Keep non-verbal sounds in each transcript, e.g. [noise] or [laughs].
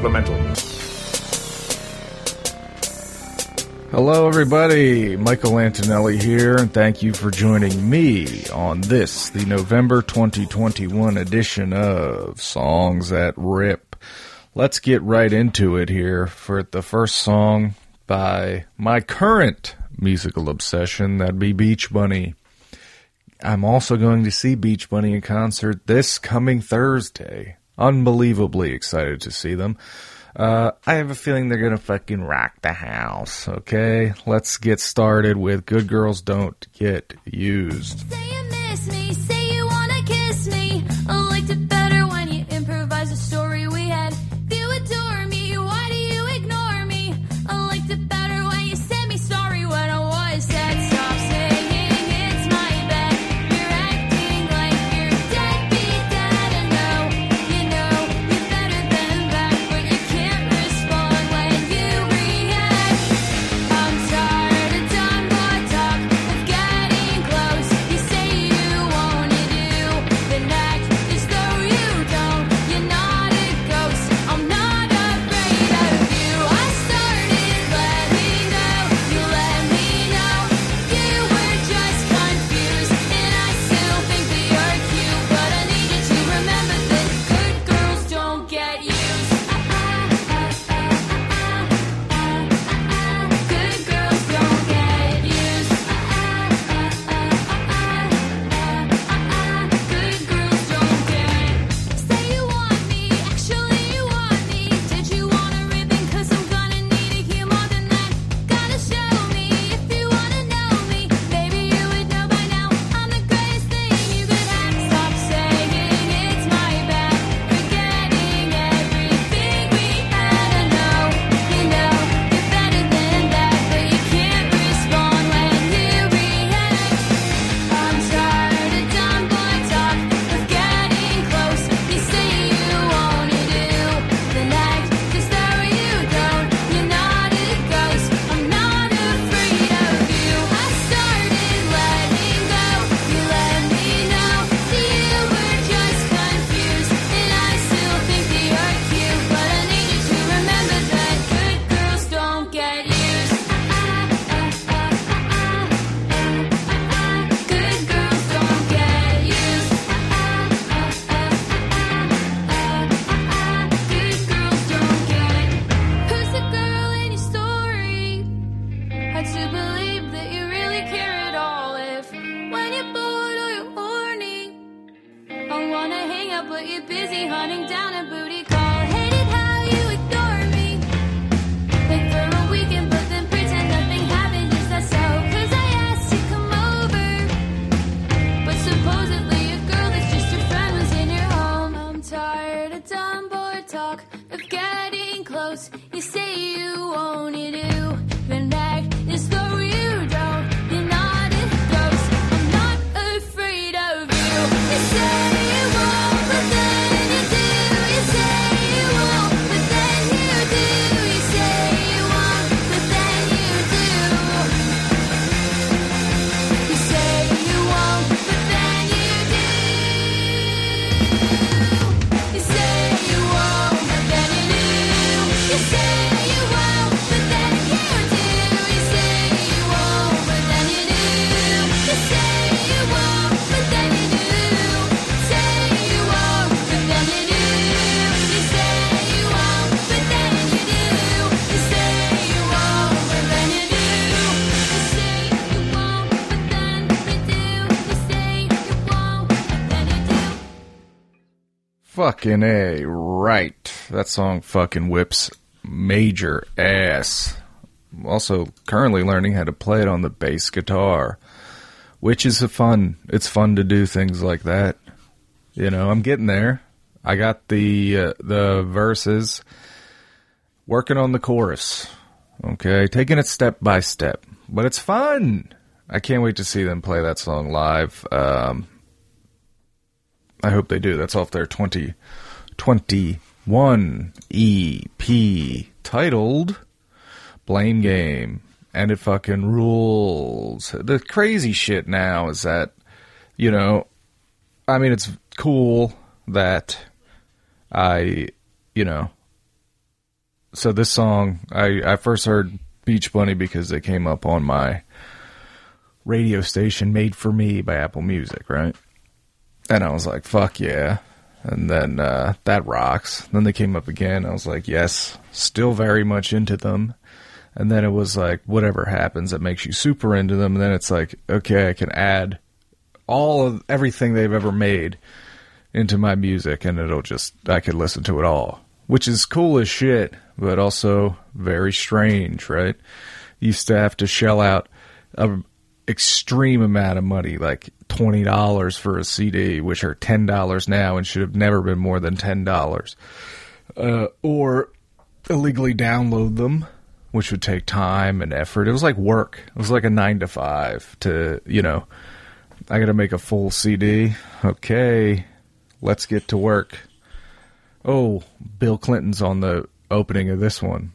Supplemental. Hello, everybody. Michael Antonelli here, and thank you for joining me on this, the November 2021 edition of Songs That Rip. Let's get right into it here for the first song by my current musical obsession, that'd be Beach Bunny. I'm also going to see Beach Bunny in concert this coming Thursday unbelievably excited to see them. Uh, I have a feeling they're gonna fucking rock the house. Okay, let's get started with "Good Girls Don't Get Used." Fucking A, right. That song fucking whips major ass. I'm also currently learning how to play it on the bass guitar, which is fun. It's fun to do things like that. You know, I'm getting there. I got the uh, the verses working on the chorus. Okay, taking it step by step, but it's fun. I can't wait to see them play that song live. Um, I hope they do. That's off their 2021 EP titled Blame Game. And it fucking rules. The crazy shit now is that, you know, I mean, it's cool that I, you know, so this song, I, I first heard Beach Bunny because they came up on my radio station made for me by Apple Music, right? And I was like, fuck yeah. And then uh, that rocks. Then they came up again. I was like, yes, still very much into them. And then it was like, whatever happens that makes you super into them. And then it's like, okay, I can add all of everything they've ever made into my music and it'll just, I could listen to it all, which is cool as shit, but also very strange, right? You used to have to shell out a extreme amount of money, like twenty dollars for a CD, which are ten dollars now and should have never been more than ten dollars, uh, or illegally download them, which would take time and effort. It was like work. It was like a nine to five to you know. I got to make a full CD. Okay, let's get to work. Oh, Bill Clinton's on the opening of this one.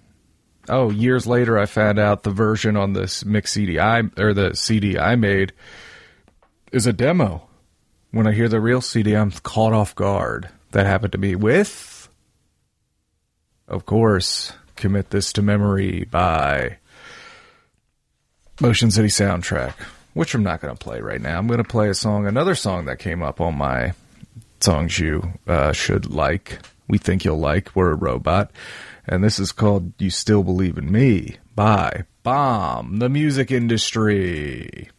Oh, years later, I found out the version on this mix CD I or the CD I made is a demo. When I hear the real CD, I'm caught off guard. That happened to me with, of course, "Commit This to Memory" by Motion City Soundtrack, which I'm not going to play right now. I'm going to play a song, another song that came up on my songs you uh, should like. We think you'll like. We're a robot and this is called You Still Believe in Me by Bomb, the music industry.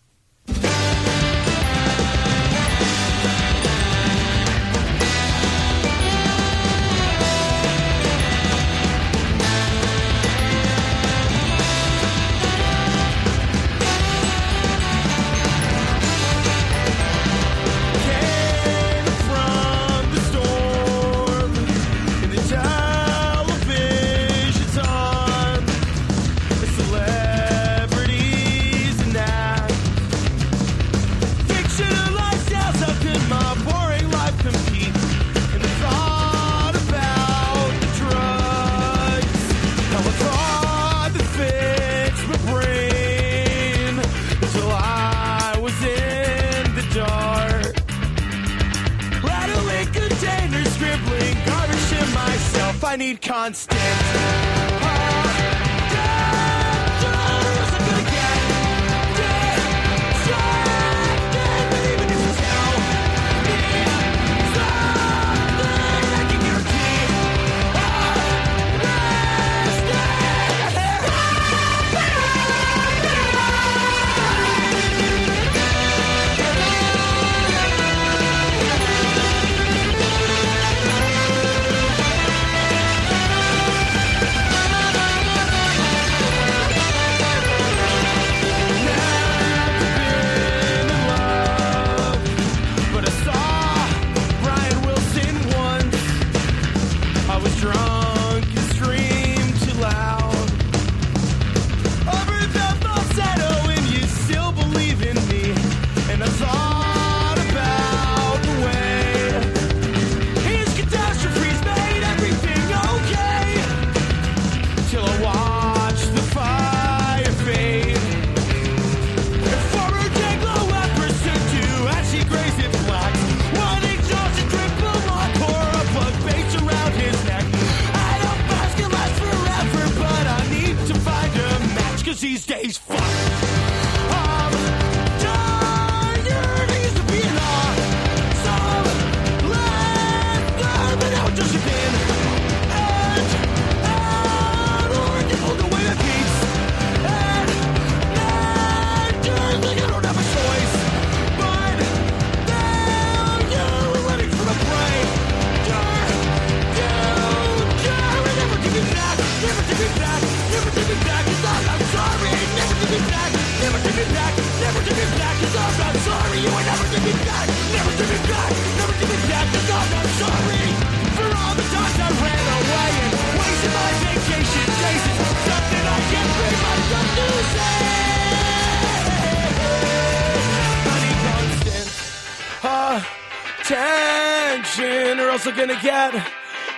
Attention, or I'm gonna get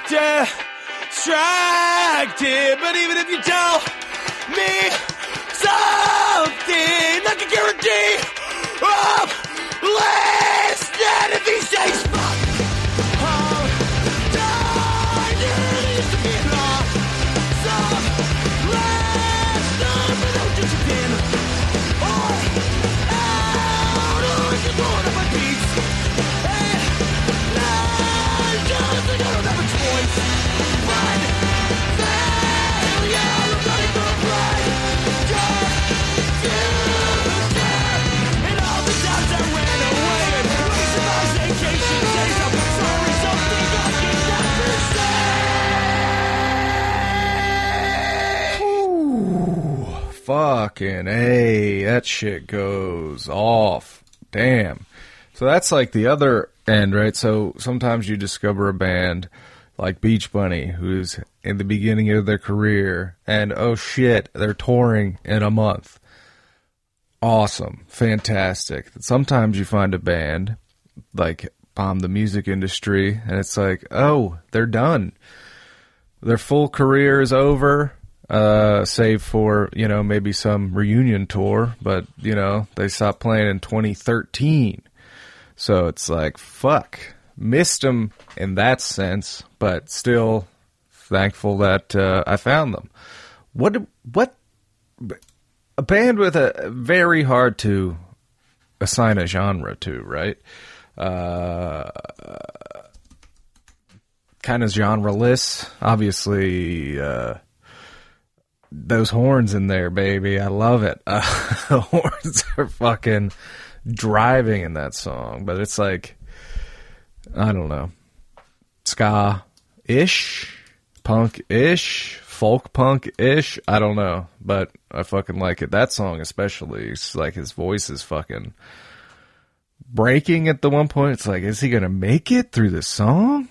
distracted. But even if you tell me something, I can guarantee I'm listening if these days. Fucking hey, that shit goes off. Damn. So that's like the other end, right? So sometimes you discover a band like Beach Bunny who's in the beginning of their career and oh shit, they're touring in a month. Awesome. Fantastic. Sometimes you find a band like Bomb the Music Industry and it's like, oh, they're done their full career is over, uh, save for, you know, maybe some reunion tour, but, you know, they stopped playing in 2013. So it's like, fuck. Missed them in that sense, but still thankful that uh, I found them. What, what, a band with a very hard to assign a genre to, right? Uh, kind of genreless. Obviously, uh, those horns in there, baby. I love it. Uh, [laughs] the horns are fucking driving in that song, but it's like, I don't know, ska ish, punk ish, folk punk ish. I don't know, but I fucking like it. That song, especially, it's like his voice is fucking breaking at the one point. It's like, is he gonna make it through the song?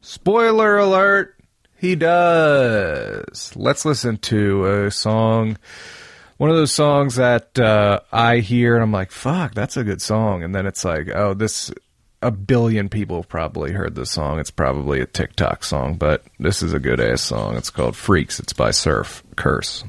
Spoiler alert, he does. Let's listen to a song. One of those songs that uh, I hear and I'm like, fuck, that's a good song. And then it's like, oh, this, a billion people have probably heard this song. It's probably a TikTok song, but this is a good ass song. It's called Freaks. It's by Surf Curse.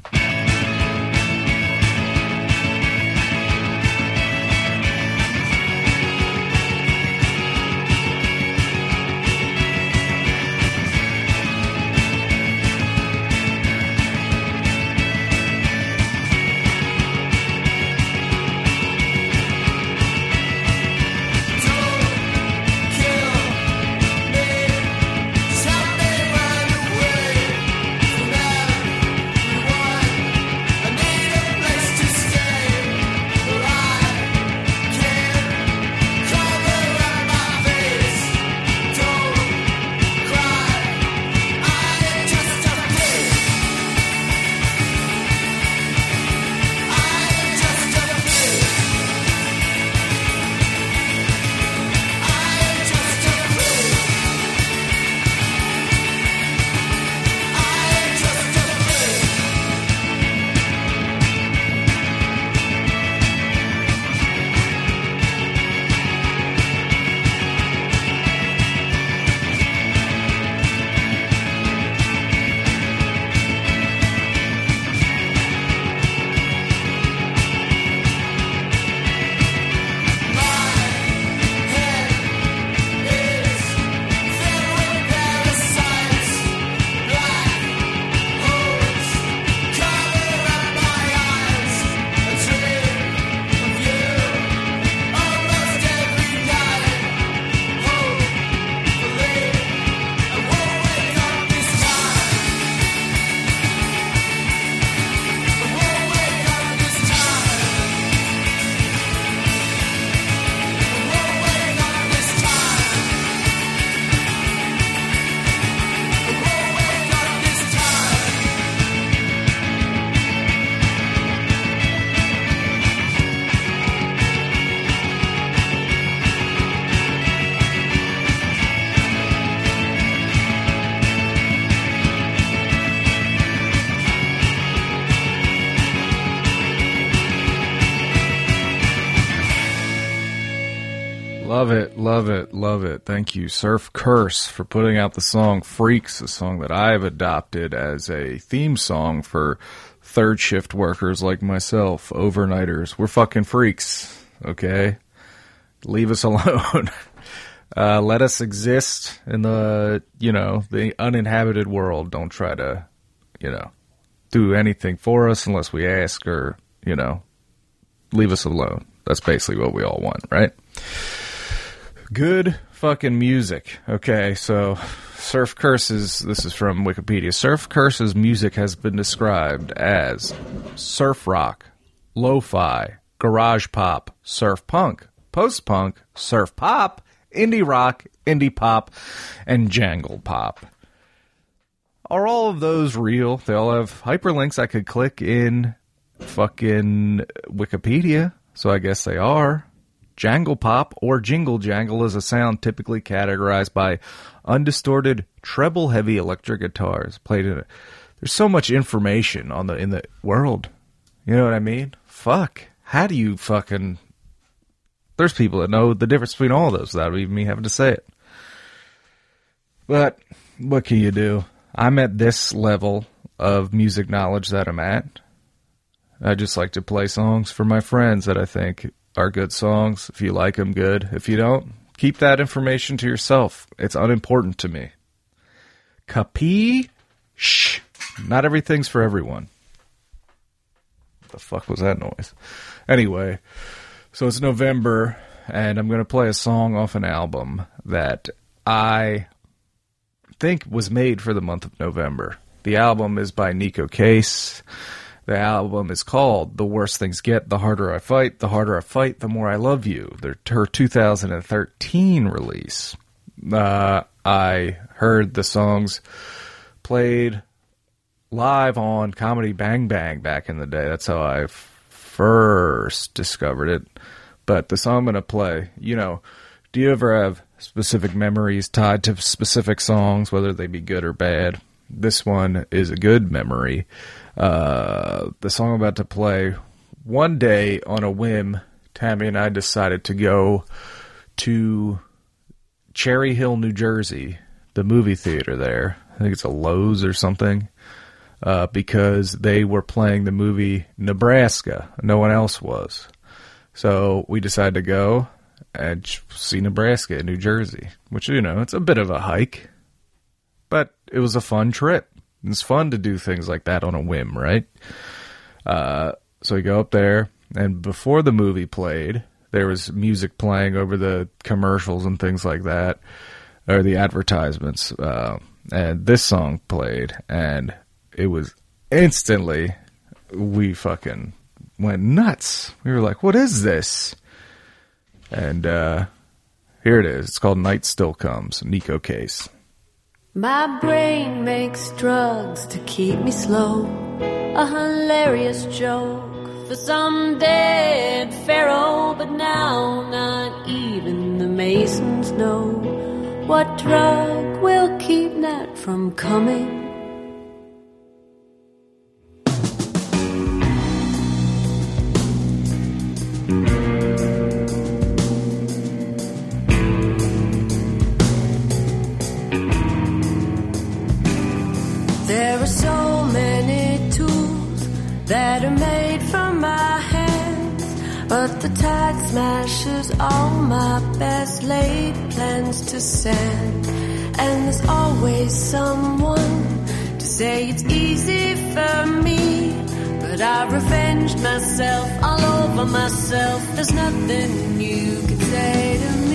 Thank you, Surf Curse, for putting out the song Freaks, a song that I've adopted as a theme song for third shift workers like myself, overnighters. We're fucking freaks, okay? Leave us [laughs] alone. Uh, let us exist in the, you know, the uninhabited world. Don't try to, you know, do anything for us unless we ask or, you know, leave us alone. That's basically what we all want, right? Good fucking music. Okay, so Surf Curses, this is from Wikipedia. Surf Curses music has been described as surf rock, lo fi, garage pop, surf punk, post punk, surf pop, indie rock, indie pop, and jangle pop. are all of those real? They all have hyperlinks I could click in fucking Wikipedia, so I guess they are. Jangle pop or jingle jangle is a sound typically categorized by undistorted treble heavy electric guitars played in it. There's so much information on the in the world. You know what I mean? Fuck. How do you fucking There's people that know the difference between all those without even me having to say it. But what can you do? I'm at this level of music knowledge that I'm at. I just like to play songs for my friends that I think are good songs. If you like them, good. If you don't, keep that information to yourself. It's unimportant to me. Capi? Shh. Not everything's for everyone. What the fuck was that noise? Anyway, so it's November, and I'm going to play a song off an album that I think was made for the month of November. The album is by Neko Case. The album is called The Worse Things Get, The Harder I Fight, The Harder I Fight, The More I Love You. Her 2013 release. Uh, I heard the songs played live on Comedy Bang Bang back in the day. That's how I first discovered it. But the song I'm going to play, you know, do you ever have specific memories tied to specific songs, whether they be good or bad? This one is a good memory. Uh, the song I'm about to play, one day on a whim, Tammy and I decided to go to Cherry Hill, New Jersey, the movie theater there. I think it's a Loews or something. Uh, because they were playing the movie Nebraska. No one else was. So we decided to go and see Nebraska in New Jersey, which, you know, it's a bit of a hike, but it was a fun trip. It's fun to do things like that on a whim, right? Uh, so we go up there, and before the movie played, there was music playing over the commercials and things like that, or the advertisements. Uh, and this song played, and it was instantly we fucking went nuts. We were like, "What is this?" And uh, here it is. It's called "Night Still Comes." Neko Case. My brain makes drugs to keep me slow. A hilarious joke for some dead pharaoh, but now not even the masons know what drug will keep Nat from coming. Smashes all my best laid plans to sand. And there's always someone to say it's easy for me, but I revenged myself all over myself. There's nothing you can say to me.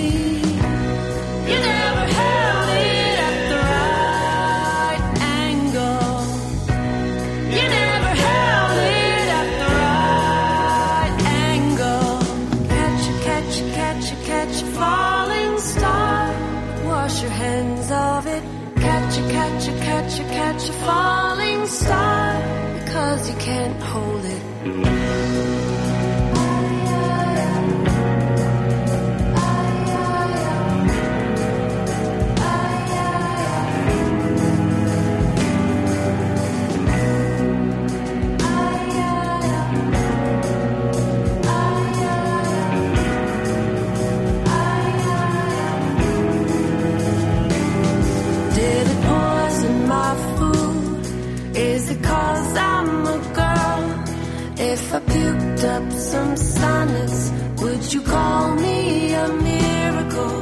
Some sonnets, would you call me a miracle?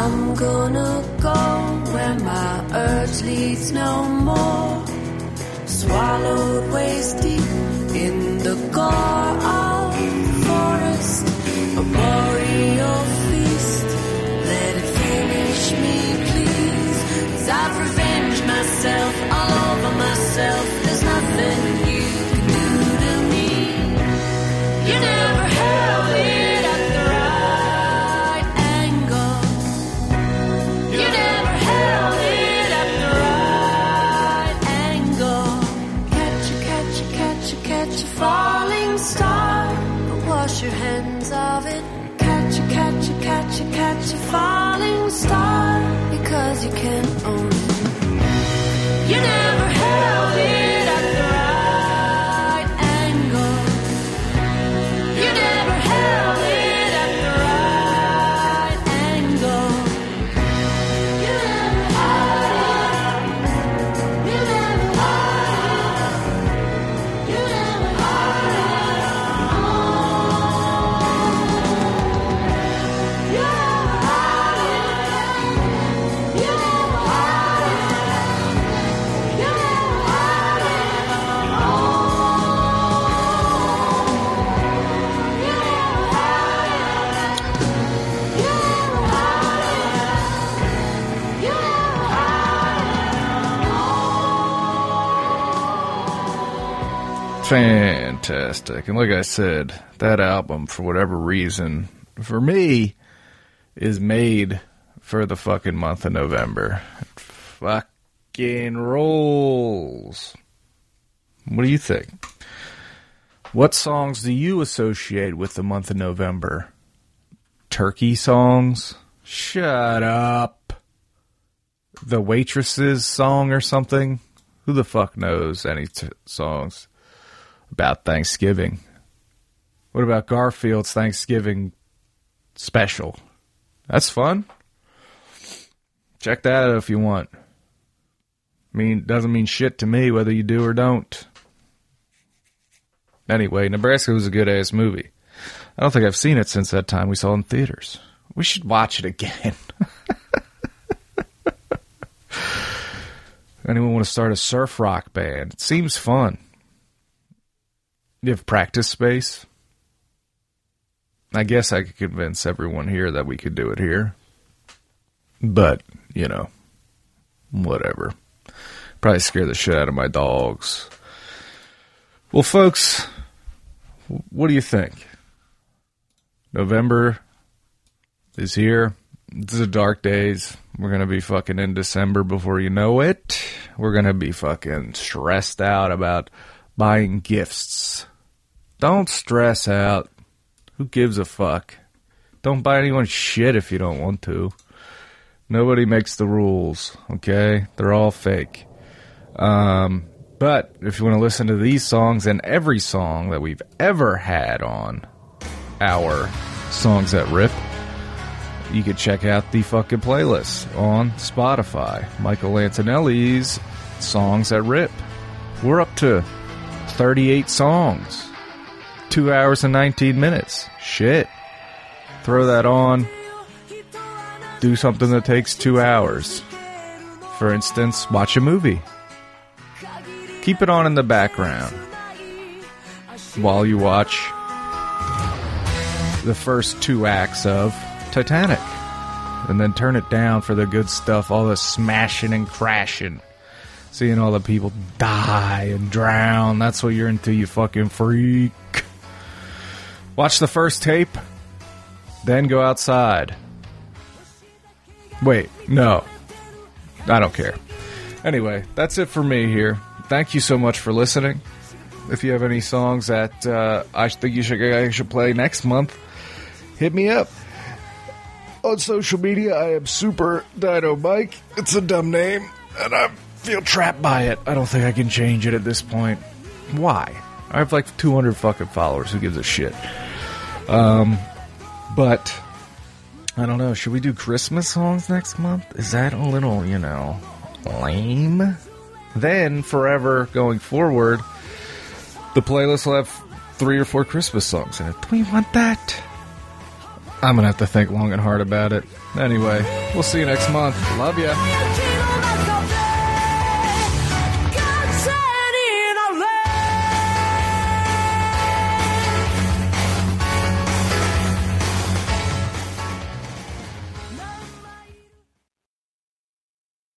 I'm gonna go where my urge leads no more. Swallowed waist deep in the gore of the forest, a boreal feast. Let it finish me, please. Cause I've revenged myself all over myself. Fantastic. And like I said, that album, for whatever reason, for me, is made for the fucking month of November. Fucking rolls. What do you think? What songs do you associate with the month of November? Turkey songs? Shut up. The Waitresses song or something? Who the fuck knows any t- songs? About Thanksgiving. What about Garfield's Thanksgiving special? That's fun. Check that out if you want. I mean, doesn't mean shit to me whether you do or don't. Anyway, Nebraska was a good ass movie. I don't think I've seen it since that time we saw it in theaters. We should watch it again. [laughs] Anyone want to start a surf rock band? It seems fun. You have practice space. I guess I could convince everyone here that we could do it here. But, you know, whatever. Probably scare the shit out of my dogs. Well, folks, what do you think? November is here. It's the dark days. We're going to be fucking in December before you know it. We're going to be fucking stressed out about buying gifts. Don't stress out. Who gives a fuck? Don't buy anyone shit if you don't want to. Nobody makes the rules, okay? They're all fake. Um, but if you want to listen to these songs and every song that we've ever had on our Songs That Rip, you could check out the fucking playlist on Spotify. Michael Antonelli's Songs That Rip. We're up to 38 songs. Two hours and 19 minutes. Shit. Throw that on. Do something that takes two hours. For instance, watch a movie. Keep it on in the background while you watch the first two acts of Titanic. And then turn it down for the good stuff, all the smashing and crashing. Seeing all the people die and drown. That's what you're into, you fucking freak. Watch the first tape, then go outside. Wait, no. I don't care. Anyway, that's it for me here. Thank you so much for listening. If you have any songs that uh, I think you should I should play next month, hit me up. On social media, I am Super Dino Mike. It's a dumb name, and I feel trapped by it. I don't think I can change it at this point. Why? I have like 200 fucking followers. Who gives a shit? Um, but I don't know. Should we do Christmas songs next month? Is that a little, you know, lame? Then, forever going forward, the playlist will have three or four Christmas songs in it. Do we want that? I'm gonna have to think long and hard about it. Anyway, we'll see you next month. Love ya.